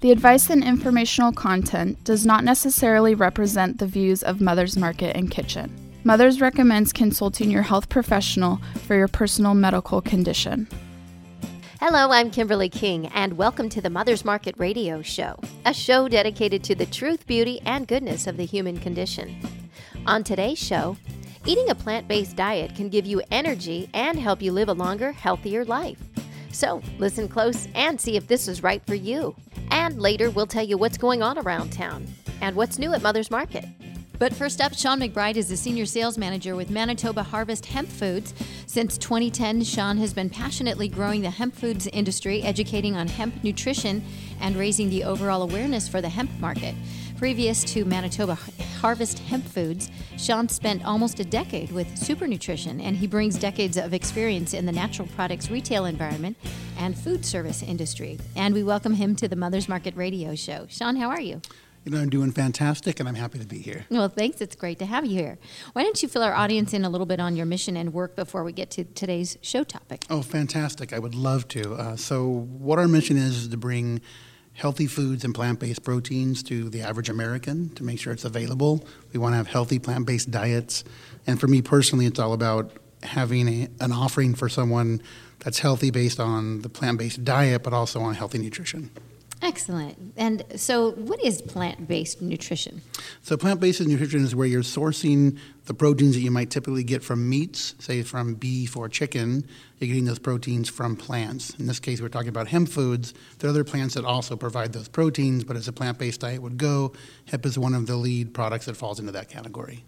The advice and informational content does not necessarily represent the views of Mother's Market and Kitchen. Mother's recommends consulting your health professional for your personal medical condition. Hello, I'm Kimberly King, and welcome to the Mother's Market Radio Show, a show dedicated to the truth, beauty, and goodness of the human condition. On today's show, eating a plant based diet can give you energy and help you live a longer, healthier life. So listen close and see if this is right for you. And later, we'll tell you what's going on around town and what's new at Mother's Market. But first up, Sean McBride is the senior sales manager with Manitoba Harvest Hemp Foods. Since 2010, Sean has been passionately growing the hemp foods industry, educating on hemp nutrition, and raising the overall awareness for the hemp market. Previous to Manitoba Harvest Hemp Foods, Sean spent almost a decade with Super Nutrition, and he brings decades of experience in the natural products retail environment and food service industry. And we welcome him to the Mother's Market Radio Show. Sean, how are you? You know, I'm doing fantastic and I'm happy to be here. Well, thanks. It's great to have you here. Why don't you fill our audience in a little bit on your mission and work before we get to today's show topic? Oh, fantastic. I would love to. Uh, so, what our mission is is to bring healthy foods and plant based proteins to the average American to make sure it's available. We want to have healthy plant based diets. And for me personally, it's all about having a, an offering for someone that's healthy based on the plant based diet, but also on healthy nutrition. Excellent. And so, what is plant based nutrition? So, plant based nutrition is where you're sourcing the proteins that you might typically get from meats, say from beef or chicken. You're getting those proteins from plants. In this case, we're talking about hemp foods. There are other plants that also provide those proteins, but as a plant based diet would go, hemp is one of the lead products that falls into that category.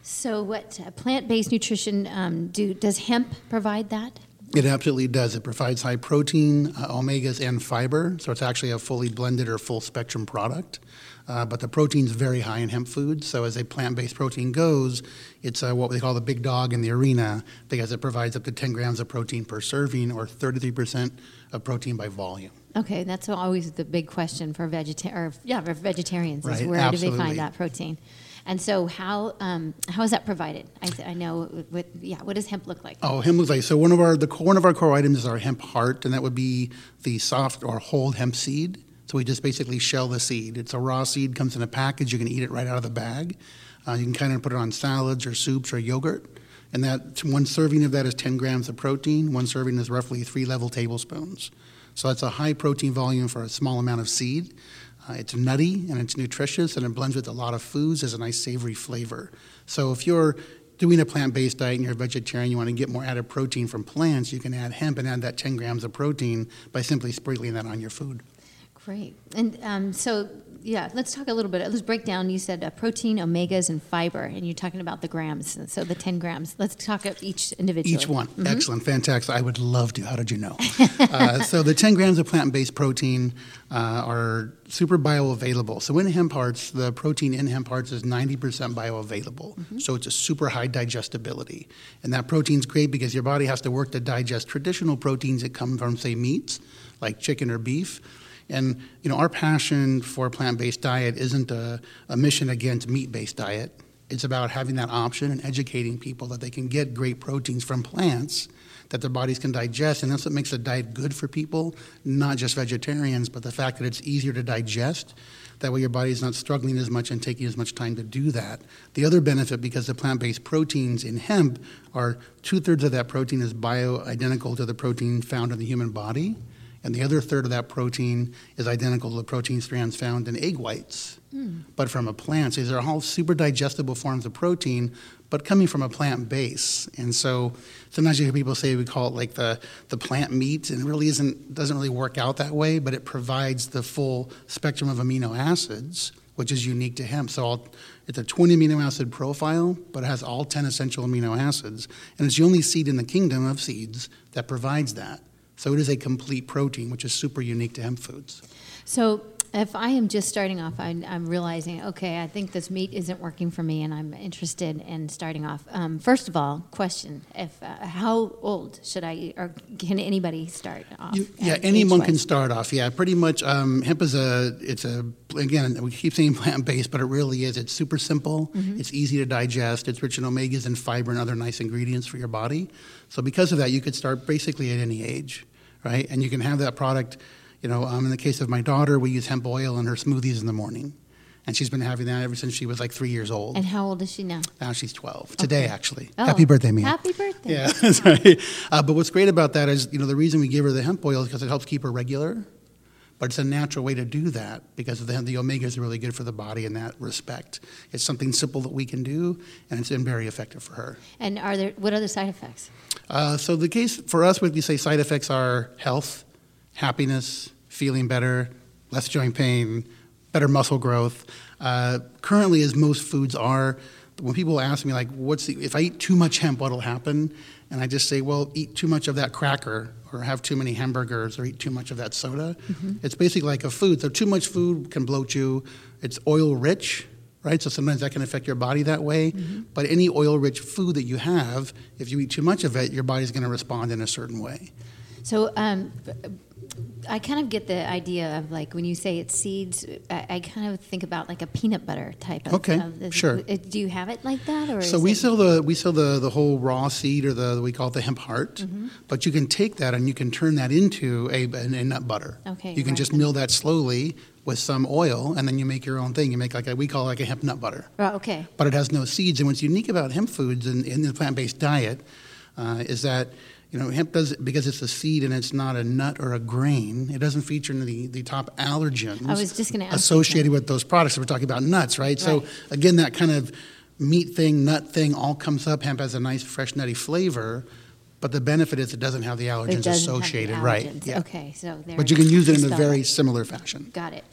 So, what uh, plant based nutrition um, do? Does hemp provide that? It absolutely does. It provides high protein, uh, omegas, and fiber. So it's actually a fully blended or full spectrum product. Uh, but the protein is very high in hemp foods. So as a plant-based protein goes, it's uh, what we call the big dog in the arena because it provides up to 10 grams of protein per serving or 33% of protein by volume. Okay, that's always the big question for vegetarian, yeah, for vegetarians right, is where absolutely. do they find that protein? And so, how um, how is that provided? I, I know, with, yeah. What does hemp look like? Oh, hemp looks like so. One of our the one of our core items is our hemp heart, and that would be the soft or whole hemp seed. So we just basically shell the seed. It's a raw seed, comes in a package. You can eat it right out of the bag. Uh, you can kind of put it on salads or soups or yogurt. And that one serving of that is 10 grams of protein. One serving is roughly three level tablespoons. So that's a high protein volume for a small amount of seed. Uh, it's nutty and it's nutritious and it blends with a lot of foods as a nice savory flavor. So if you're doing a plant-based diet and you're a vegetarian, you want to get more added protein from plants, you can add hemp and add that 10 grams of protein by simply sprinkling that on your food. Great. And um, so yeah, let's talk a little bit. Let's break down. You said uh, protein, omegas, and fiber, and you're talking about the grams. So the 10 grams. Let's talk about each individually. Each one. Mm-hmm. Excellent. Fantastic. I would love to. How did you know? uh, so the 10 grams of plant based protein uh, are super bioavailable. So in hemp hearts, the protein in hemp hearts is 90% bioavailable. Mm-hmm. So it's a super high digestibility. And that protein's great because your body has to work to digest traditional proteins that come from, say, meats, like chicken or beef. And you know, our passion for a plant-based diet isn't a, a mission against meat-based diet. It's about having that option and educating people that they can get great proteins from plants that their bodies can digest. And that's what makes a diet good for people, not just vegetarians, but the fact that it's easier to digest. That way, your body's not struggling as much and taking as much time to do that. The other benefit, because the plant based proteins in hemp are two thirds of that protein is bio identical to the protein found in the human body and the other third of that protein is identical to the protein strands found in egg whites, mm. but from a plant. So these are all super digestible forms of protein, but coming from a plant base. And so sometimes you hear people say we call it like the, the plant meat, and it really isn't doesn't really work out that way, but it provides the full spectrum of amino acids, which is unique to hemp. So it's a 20 amino acid profile, but it has all 10 essential amino acids. And it's the only seed in the kingdom of seeds that provides that. So it is a complete protein, which is super unique to hemp foods. So if I am just starting off, I'm, I'm, realizing, okay, I think this meat isn't working for me, and I'm interested in starting off. Um, first of all, question: If uh, how old should I, or can anybody start off? You, yeah, anyone can start off. Yeah, pretty much. Um, hemp is a, it's a again, we keep saying plant based, but it really is. It's super simple. Mm-hmm. It's easy to digest. It's rich in omegas and fiber and other nice ingredients for your body. So because of that, you could start basically at any age, right? And you can have that product You know, um, in the case of my daughter, we use hemp oil in her smoothies in the morning. And she's been having that ever since she was like three years old. And how old is she now? Now she's 12. Today, actually. Oh, Happy birthday, Mia. Happy birthday. Yeah, that's right. Uh, but what's great about that is, you know, the reason we give her the hemp oil is because it helps keep her regular. But it's a natural way to do that because the, the omegas are really good for the body in that respect. It's something simple that we can do, and it's been very effective for her. And are there what other side effects? Uh, so the case for us, what you say side effects are health, happiness, feeling better, less joint pain, better muscle growth. Uh, currently, as most foods are, when people ask me like, "What's the, if I eat too much hemp, what'll happen?" and I just say, "Well, eat too much of that cracker, or have too many hamburgers, or eat too much of that soda." It's basically like a food. So too much food can bloat you. It's oil rich. Right, so sometimes that can affect your body that way. But any oil-rich food that you have, if you eat too much of it, your body's going to respond in a certain way. So um, I kind of get the idea of like when you say it's seeds, I, I kind of think about like a peanut butter type of. Okay, of- sure. Do you have it like that, or So we it- sell the we sell the the whole raw seed or the we call it the hemp heart, Mm-hmm. but you can take that and you can turn that into a, a, a nut butter. Okay, You can just mill that slowly with some oil, and then you make your own thing. You make like a, we call it like a hemp nut butter, Oh, okay. but it has no seeds. And what's unique about hemp foods in, in the plant based diet uh, is that. You know, hemp does because it's a seed and it's not a nut or a grain. It doesn't feature in the, the top allergens I was just gonna ask associated with those products. We're talking about nuts, right? So again, that kind of meat thing, nut thing, all comes up. Hemp has a nice, fresh, nutty flavor, but the benefit is it doesn't have the allergens doesn't have the associated, right? Yeah. Okay, so there. But you can use it in a very similar fashion. Got it.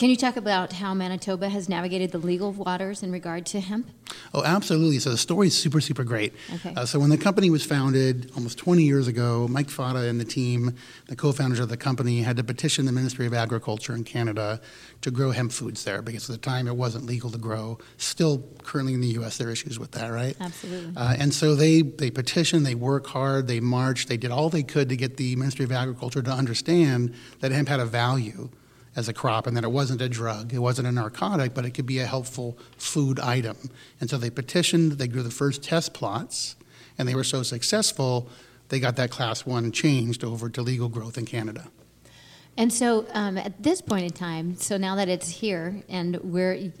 Can you talk about how Manitoba has navigated the legal waters in regard to hemp? Oh, absolutely. So the story is super, super great. Okay. Uh, so when the company was founded almost 20 years ago, Mike Fata and the team, the co-founders of the company, had to petition the Ministry of Agriculture in Canada to grow hemp foods there because at the time it wasn't legal to grow. Still, currently in the U.S., there are issues with that, right? Absolutely. Uh, and so they, they petitioned, they worked hard, they marched, they did all they could to get the Ministry of Agriculture to understand that hemp had a value as a crop and that it wasn't a drug, it wasn't a narcotic, but it could be a helpful food item. And so they petitioned, they grew the first test plots, and they were so successful, they got that class one changed over to legal growth in Canada. And so um, at this point in time, so now that it's here and we're,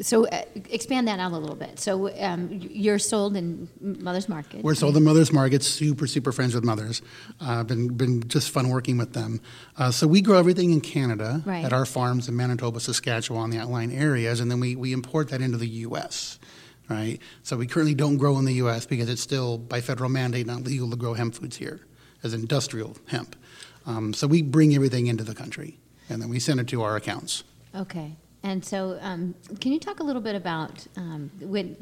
so uh, expand that out a little bit. So um, you're sold in Mother's Market. We're sold in Mother's Market, super, super friends with Mother's. Uh, been, been just fun working with them. Uh, so we grow everything in Canada Right. at our farms in Manitoba, Saskatchewan, the outlying areas, and then we, we import that into the U.S., right? So we currently don't grow in the U.S. because it's still, by federal mandate, not legal to grow hemp foods here as industrial hemp. Um, so we bring everything into the country, and then we send it to our accounts. Okay. And so, um, can you talk a little bit about um, with,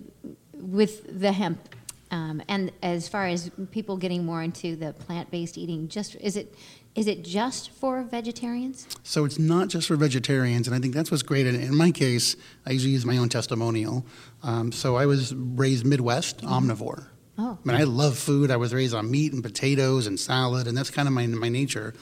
with the hemp, um, and as far as people getting more into the plant-based eating? Just is it is it just for vegetarians? So it's not just for vegetarians, and I think that's what's great. In, in my case, I usually use my own testimonial. Um, so I was raised Midwest omnivore. Oh, I mean, I love food. I was raised on meat and potatoes and salad, and that's kind of my, my nature.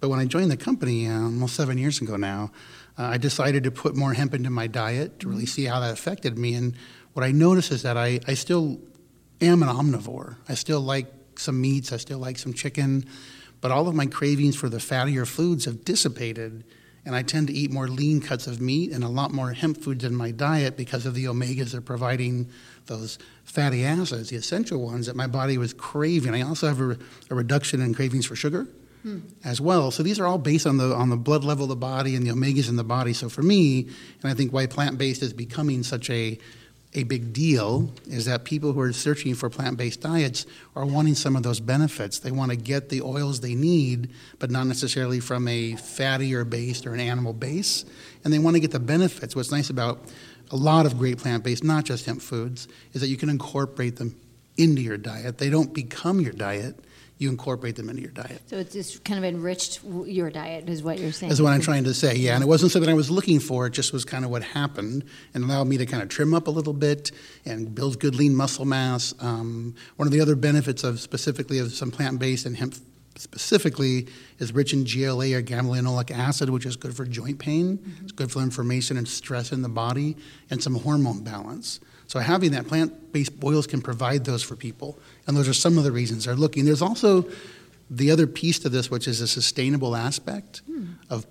But when I joined the company uh, almost seven years ago now, uh, I decided to put more hemp into my diet to really see how that affected me. And what I noticed is that I, I still am an omnivore. I still like some meats, I still like some chicken, but all of my cravings for the fattier foods have dissipated. And I tend to eat more lean cuts of meat and a lot more hemp foods in my diet because of the omegas they're providing those fatty acids, the essential ones that my body was craving. I also have a, a reduction in cravings for sugar as well. So these are all based on the on the blood level of the body and the omegas in the body. So for me, and I think why plant based is becoming such a a big deal is that people who are searching for plant-based diets are wanting some of those benefits. They want to get the oils they need, but not necessarily from a fattier base or an animal base. And they want to get the benefits. What's nice about a lot of great plant-based, not just hemp foods, is that you can incorporate them into your diet. They don't become your diet. You incorporate them into your diet. so it's just kind of enriched your diet, is what you're saying. That's what I'm trying to say, yeah. And it wasn't something I was looking for, it just was kind of what happened and allowed me to kind of trim up a little bit and build good lean muscle mass. Um, one of the other benefits of specifically of some plant based and hemp specifically is rich in GLA or gamma-linolic acid, which is good for joint pain, it's good for inflammation and stress in the body, and some hormone balance. So having that plant-based oils can provide those for people, and those are some of the reasons they're looking. There's also The other piece to this, which is a sustainable aspect hmm. of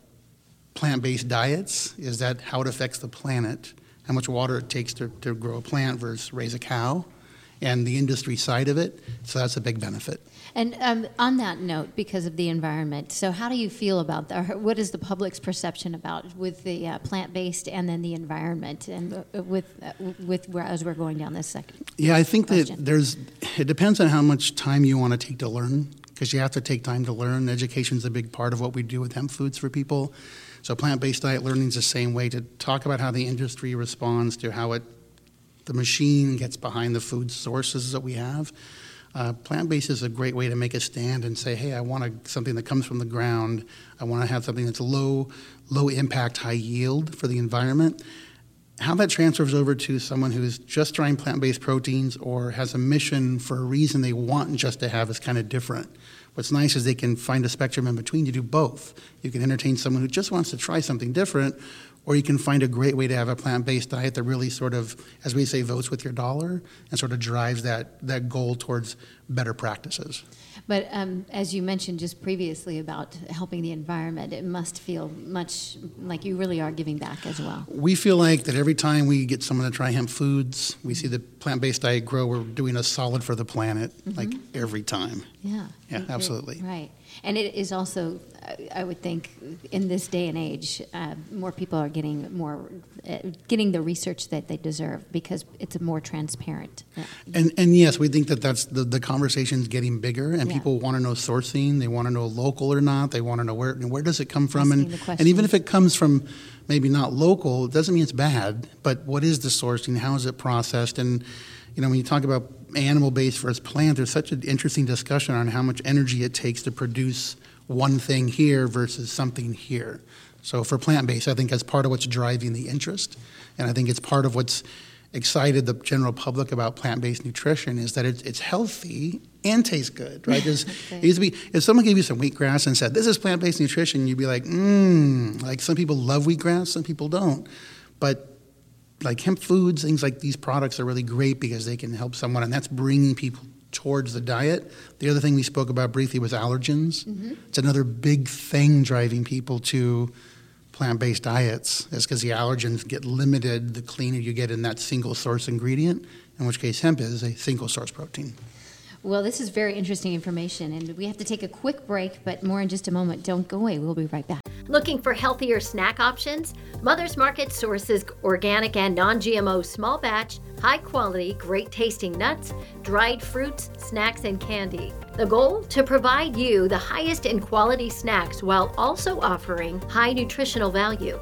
plant based diets, is that how it affects the planet, how much water it takes to, to grow a plant versus raise a cow, and the industry side of it. So that's a big benefit. And um, on that note, because of the environment, so how do you feel about that? What is the public's perception about with the uh, plant-based and then the environment, and uh, with uh, with where, as we're going down this second? Yeah, I think question. that there's. It depends on how much time you want to take to learn, because you have to take time to learn. Education is a big part of what we do with hemp foods for people. So plant-based diet learning is the same way to talk about how the industry responds to how it, the machine gets behind the food sources that we have. Uh, plant-based is a great way to make a stand and say, hey, I want a, something that comes from the ground. I want to have something that's low, low impact, high yield for the environment. How that transfers over to someone who's just trying plant-based proteins or has a mission for a reason they want just to have is kind of different. What's nice is they can find a spectrum in between to do both. You can entertain someone who just wants to try something different, or you can find a great way to have a plant-based diet that really sort of, as we say, votes with your dollar and sort of drives that, that goal towards better practices. But um, as you mentioned just previously about helping the environment, it must feel much like you really are giving back as well. We feel like that every time we get someone to try hemp foods, we see the plant-based diet grow, we're doing a solid for the planet, like every time. Yeah. Yeah, It- it- absolutely. Right. And it is also, I- would think, in this day and age, uh, more people are getting more, uh, getting the research that they deserve because it's more transparent. Yeah. And, and yes, we think that that's the, the conversation's getting bigger, and Yeah. people want to know sourcing. They want to know local or not. They want to know where where does it come from, Asking and and even if it comes from maybe not local, it doesn't mean it's bad. But what is the sourcing? How is it processed? And you know, when you talk about animal based versus plant, there's such an interesting discussion on how much energy it takes to produce one thing here versus something here. So for plant based, I think that's part of what's driving the interest, and I think it's part of what's excited the general public about plant-based nutrition is that it's, it's healthy and tastes good, right? There's, it used to be if someone gave you some wheatgrass and said this is plant-based nutrition, you'd be like, mmm. Like some people love wheatgrass, some people don't, but like hemp foods, things like these products are really great because they can help someone, and that's bringing people towards the diet. The other thing we spoke about briefly was allergens. Mm-hmm. It's another big thing driving people to plant-based diets is because the allergens get limited the cleaner you get in that single source ingredient, in which case hemp is a single source protein. Well, this is very interesting information, and we have to take a quick break, but more in just a moment. Don't go away. We'll be right back. Looking for healthier snack options? Mother's Market sources organic and non GMO small batch, high quality, great tasting nuts, dried fruits, snacks, and candy. The goal? To provide you the highest in quality snacks while also offering high nutritional value.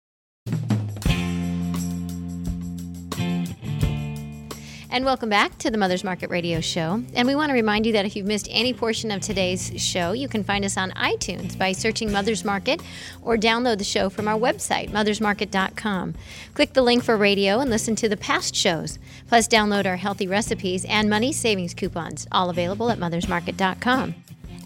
And welcome back to the Mother's Market Radio Show. And we want to remind you that if you've missed any portion of today's show, you can find us on iTunes by searching Mother's Market or download the show from our website, mothersmarket.com. Click the link for radio and listen to the past shows. Plus, download our healthy recipes and money savings coupons, all available at mothersmarket.com.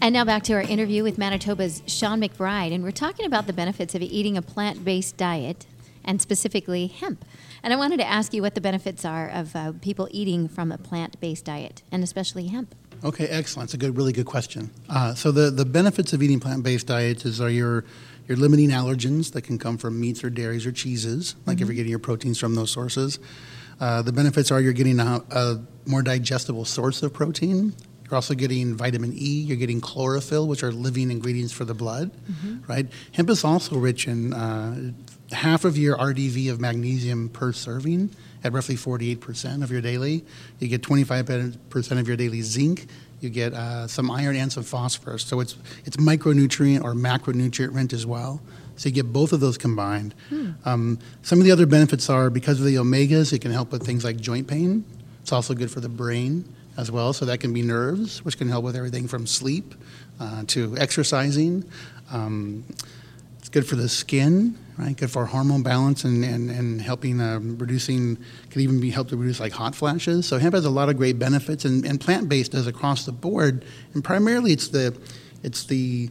And now back to our interview with Manitoba's Sean McBride. And we're talking about the benefits of eating a plant based diet and specifically hemp. And I wanted to ask you what the benefits are of uh, people eating from a plant based diet, and especially hemp. Okay, excellent. It's a good, really good question. Uh, so the, the benefits of eating plant-based diets is are your you're limiting allergens that can come from meats or dairies or cheeses, like if you're getting your proteins from those sources. Uh, the benefits are you're getting a, a more digestible source of protein. You're also getting vitamin E. You're getting chlorophyll, which are living ingredients for the blood, right? Hemp is also rich in uh, half of your RDV of magnesium per serving at roughly 48% of your daily. You get 25% of your daily zinc You get uh, some iron and some phosphorus. So it's, it's micronutrient or macronutrient rent as well. So you get both of those combined. Hmm. Um, some of the other benefits are because of the omegas, it can help with things like joint pain. It's also good for the brain as well. So that can be nerves, which can help with everything from sleep uh, to exercising. Um, it's good for the skin, right? Good for hormone balance and, and, and helping uh, reducing, can even be helped to reduce like hot flashes. So hemp has a lot of great benefits and, and plant-based does across the board. And primarily it's the, it's the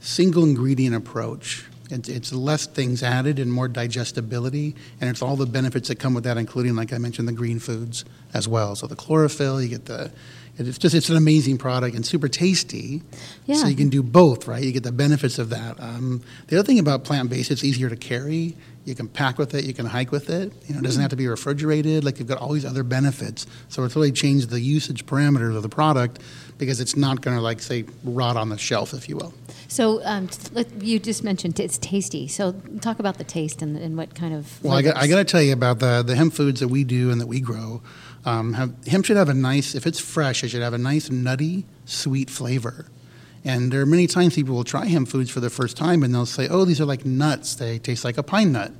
single ingredient approach. It's, it's less things added and more digestibility, and it's all the benefits that come with that, including, like I mentioned, the green foods as well. So the chlorophyll, you get the it's just it's an amazing product and super tasty. Yeah. So you can do both, right? You get the benefits of that. Um, the other thing about plant based, it's easier to carry. You can pack with it. You can hike with it. You know, it doesn't have to be refrigerated. Like you've got all these other benefits. So it's really changed the usage parameters of the product because it's not going to like say rot on the shelf, if you will. So um, you just mentioned it's tasty. So talk about the taste and, and what kind of. Well, I got, I got to tell you about the the hemp foods that we do and that we grow. Um, have, hemp should have a nice, if it's fresh, it should have a nice nutty, sweet flavor. And there are many times people will try hemp foods for the first time and they'll say, oh, these are like nuts. They taste like a pine nut,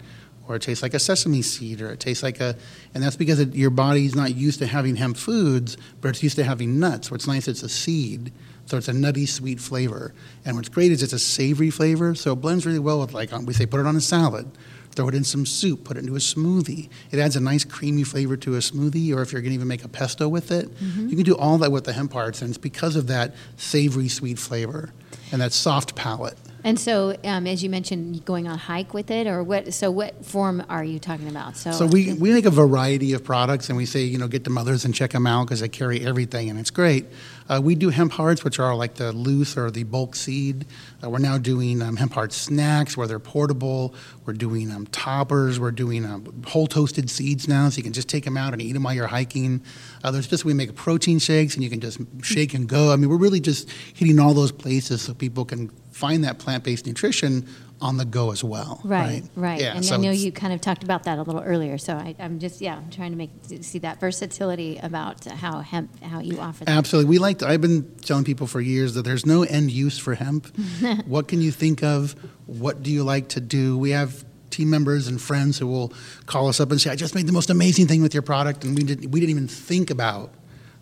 or it tastes like a sesame seed, or it tastes like a, and that's because it, your body's not used to having hemp foods, but it's used to having nuts. What's nice, it's a seed. So it's a nutty, sweet flavor. And what's great is it's a savory flavor, so it blends really well with, like, we say, put it on a salad throw it in some soup, put it into a smoothie. It adds a nice creamy flavor to a smoothie, or if you're going to even make a pesto with it, mm-hmm. you can do all that with the hemp hearts, and it's because of that savory, sweet flavor and that soft palate. And so, um, as you mentioned, going on hike with it, or what? So, what form are you talking about? So, so we, we make a variety of products, and we say, you know, get the mothers and check them out because they carry everything, and it's great. Uh, we do hemp hearts, which are like the loose or the bulk seed. Uh, we're now doing um, hemp heart snacks where they're portable. We're doing um, toppers. We're doing um, whole toasted seeds now, so you can just take them out and eat them while you're hiking. Uh, there's just we make protein shakes, and you can just shake and go. I mean, we're really just hitting all those places so people can find that plant-based nutrition on the go as well. Right, right. right. Yeah, and so I know you kind of talked about that a little earlier. So I, am just yeah, I'm trying to make see that versatility about how hemp how you offer. That. Absolutely, we like. To, I've been telling people for years that there's no end use for hemp. what can you think of? What do you like to do? We have team members and friends who will call us up and say, "I just made the most amazing thing with your product," and we didn't we didn't even think about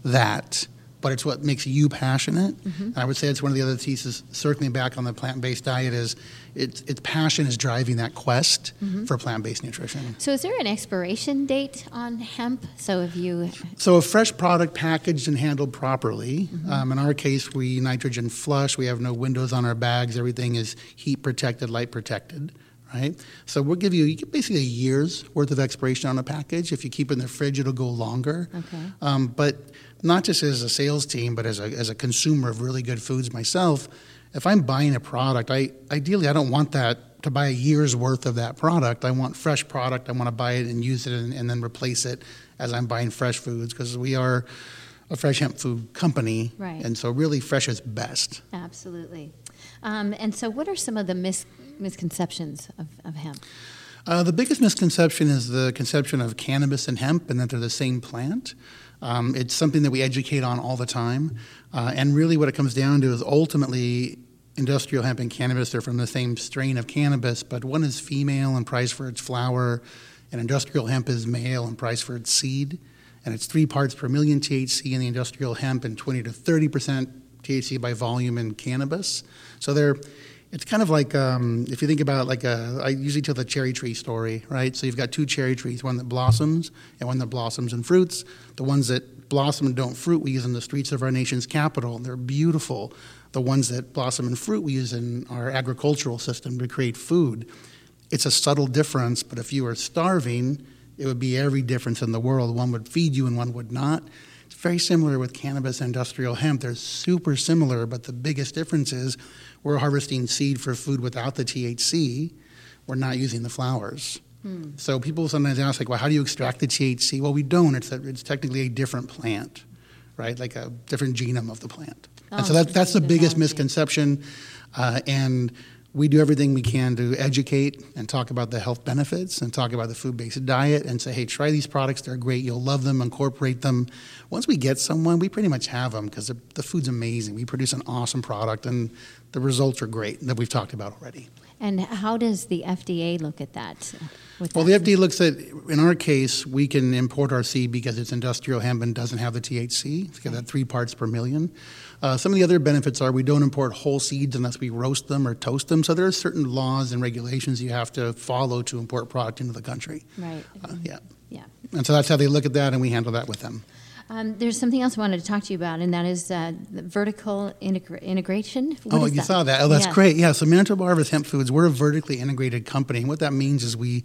that but it's what makes you passionate. Mm-hmm. I would say it's one of the other theses, circling back on the plant based diet, is it's, it's passion is driving that quest mm-hmm. for plant based nutrition. So, is there an expiration date on hemp? So, if you. So, a fresh product packaged and handled properly. Mm-hmm. Um, in our case, we nitrogen flush, we have no windows on our bags, everything is heat protected, light protected right? So we'll give you, you get basically a year's worth of expiration on a package. If you keep it in the fridge, it'll go longer. Okay. Um, but not just as a sales team, but as a, as a consumer of really good foods myself, if I'm buying a product, I ideally I don't want that to buy a year's worth of that product. I want fresh product. I want to buy it and use it and, and then replace it as I'm buying fresh foods because we are a fresh hemp food company, right. and so really fresh is best. Absolutely. Um, and so, what are some of the mis- misconceptions of, of hemp? Uh, the biggest misconception is the conception of cannabis and hemp and that they're the same plant. Um, it's something that we educate on all the time. Uh, and really, what it comes down to is ultimately industrial hemp and cannabis are from the same strain of cannabis, but one is female and priced for its flower, and industrial hemp is male and priced for its seed. And it's three parts per million THC in the industrial hemp and 20 to 30 percent THC by volume in cannabis. So they're it's kind of like um, if you think about like a, I usually tell the cherry tree story, right? So you've got two cherry trees, one that blossoms and one that blossoms and fruits. The ones that blossom and don't fruit we use in the streets of our nation's capital. They're beautiful. The ones that blossom and fruit we use in our agricultural system to create food. It's a subtle difference, but if you were starving, it would be every difference in the world. One would feed you and one would not. Very similar with cannabis industrial hemp. They're super similar, but the biggest difference is we're harvesting seed for food without the THC. We're not using the flowers. Hmm. So people sometimes ask, like, well, how do you extract the THC? Well, we don't. It's, a, it's technically a different plant, right? Like a different genome of the plant. Oh, and so that, that's the biggest misconception. Uh, and we do everything we can to educate and talk about the health benefits and talk about the food based diet and say, hey, try these products. They're great. You'll love them. Incorporate them. Once we get someone, we pretty much have them because the food's amazing. We produce an awesome product and the results are great that we've talked about already. And how does the FDA look at that? Well, the FDA looks at, in our case, we can import our seed because it's industrial hemp and doesn't have the THC. It's got that three parts per million. Uh, some of the other benefits are we don't import whole seeds unless we roast them or toast them. So there are certain laws and regulations you have to follow to import product into the country. Right. Uh, yeah. Yeah. And so that's how they look at that, and we handle that with them. Um, there's something else I wanted to talk to you about, and that is uh, vertical integra- integration. What oh, you that? saw that. Oh, that's Yeah. great. Yeah. So Manitoba Harvest Hemp Foods, we're a vertically integrated company. And what that means is we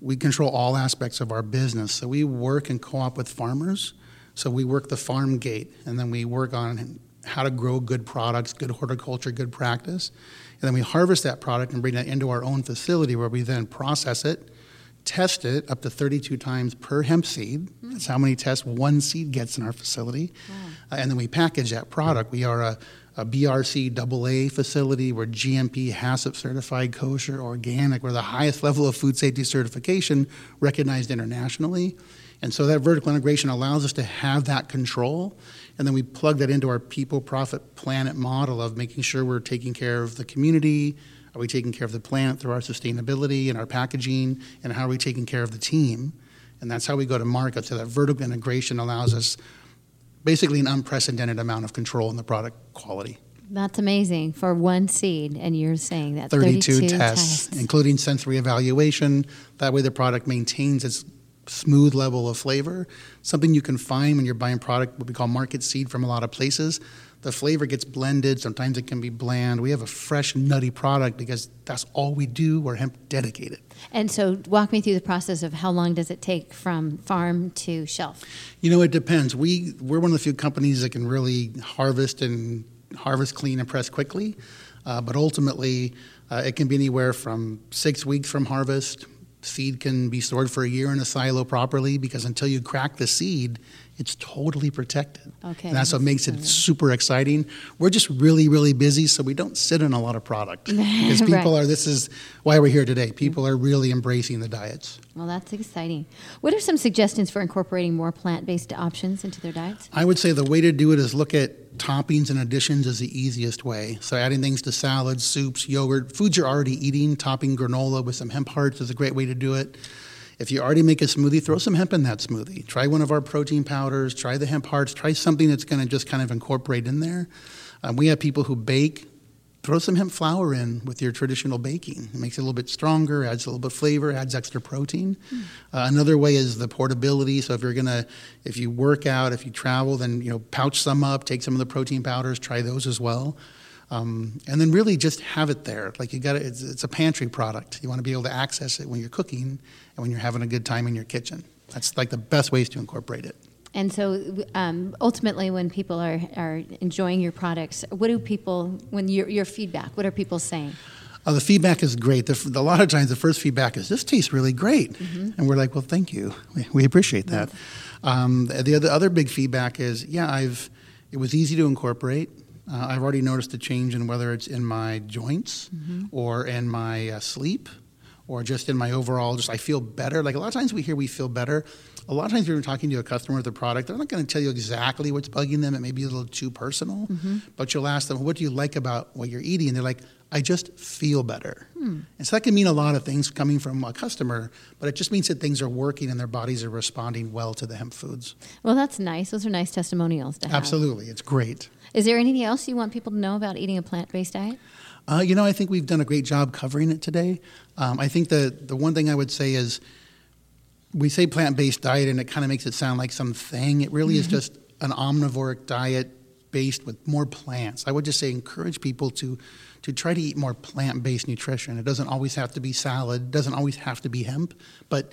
we control all aspects of our business. So we work and co-op with farmers. So we work the farm gate, and then we work on how to grow good products, good horticulture, good practice, and then we harvest that product and bring that into our own facility where we then process it, test it up to 32 times per hemp seed. That's how many tests one seed gets in our facility. Uh, and then we package that product. We are a, a BRC AA facility. We're GMP, HACCP certified, kosher, organic. We're the highest level of food safety certification recognized internationally. And so that vertical integration allows us to have that control. And then we plug that into our people, profit, planet model of making sure we're taking care of the community. Are we taking care of the planet through our sustainability and our packaging? And how are we taking care of the team? And that's how we go to market. So that vertical integration allows us basically an unprecedented amount of control in the product quality. That's amazing for one seed, and you're saying that 32, 32 tests, including sensory evaluation. That way, the product maintains its smooth level of flavor. Something you can find when you're buying product, what we call market seed from a lot of places. The flavor gets blended. Sometimes it can be bland. We have a fresh, nutty product because that's all we do. We're hemp dedicated. And so, walk me through the process of how long does it take from farm to shelf? You know, it depends. We we're one of the few companies that can really harvest and harvest clean and press quickly, uh, but ultimately, uh, it can be anywhere from six weeks from harvest. Seed can be stored for a year in a silo properly because until you crack the seed, it's totally protected. Okay. And that's what makes it super exciting. We're just really, really busy, so we don't sit on a lot of product. Because people Right. are, this is why we're here today. People are really embracing the diets. Well, that's exciting. What are some suggestions for incorporating more plant based options into their diets? I would say the way to do it is look at toppings and additions is the easiest way. So adding things to salads, soups, yogurt, foods you're already eating, topping granola with some hemp hearts is a great way to do it. If you already make a smoothie, throw some hemp in that smoothie. Try one of our protein powders, try the hemp hearts, try something that's going to just kind of incorporate in there. Um, we have people who bake. Throw some hemp flour in with your traditional baking. It makes it a little bit stronger, adds a little bit of flavor, adds extra protein. Uh, another way is the portability. So if you're gonna, if you work out, if you travel, then you know pouch some up, take some of the protein powders, try those as well. Um, and then really just have it there. Like you got it's, it's a pantry product. You want to be able to access it when you're cooking and when you're having a good time in your kitchen. That's like the best ways to incorporate it. And so, um, ultimately, when people are, are enjoying your products, what do people, when your, your feedback, what are people saying? Uh, the feedback is great. The, a lot of times, the first feedback is, "This tastes really great," and we're like, "Well, thank you. We, we appreciate that." Um, the, the other other big feedback is, "Yeah, I've. It was easy to incorporate. Uh, I've already noticed a change in whether it's in my joints or in my uh, sleep." Or just in my overall, just I feel better. Like a lot of times we hear we feel better. A lot of times when you're talking to a customer with a product, they're not going to tell you exactly what's bugging them. It may be a little too personal, but you'll ask them, "What do you like about what you're eating?" And they're like, "I just feel better." And so that can mean a lot of things coming from a customer, but it just means that things are working and their bodies are responding well to the hemp foods. Well, that's nice. Those are nice testimonials to have. Absolutely, it's great. Is there anything else you want people to know about eating a plant based diet? Uh, you know, I think we've done a great job covering it today. Um, I think the the one thing I would say is we say plant based diet, and it kind of makes it sound like something. It really is just an omnivoric diet based with more plants. I would just say encourage people to to try to eat more plant based nutrition. It doesn't always have to be salad. It doesn't always have to be hemp, but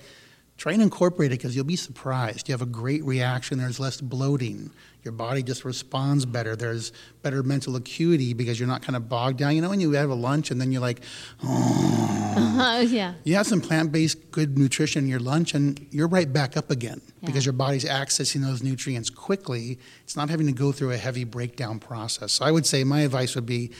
try and incorporate it because you'll be surprised. You have a great reaction. There's less bloating. Your body just responds better. There's better mental acuity because you're not kind of bogged down. You know, when you have a lunch and then you're like, Uh, yeah. you have some plant-based good nutrition in your lunch and you're right back up again because your body's accessing those nutrients quickly it's not having to go through a heavy breakdown process so i would say my advice would be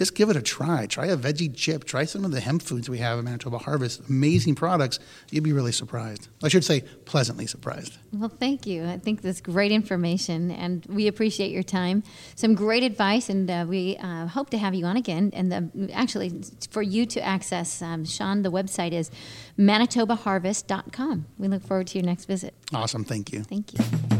just give it a try. Try a veggie chip. Try some of the hemp foods we have at Manitoba Harvest. Amazing products. You'd be really surprised. I should say, pleasantly surprised. Well, thank you. I think that's great information, and we appreciate your time. Some great advice, and uh, we uh, hope to have you on again. And the, actually, for you to access, um, Sean, the website is manitobaharvest.com. We look forward to your next visit. Awesome. Thank you. Thank you.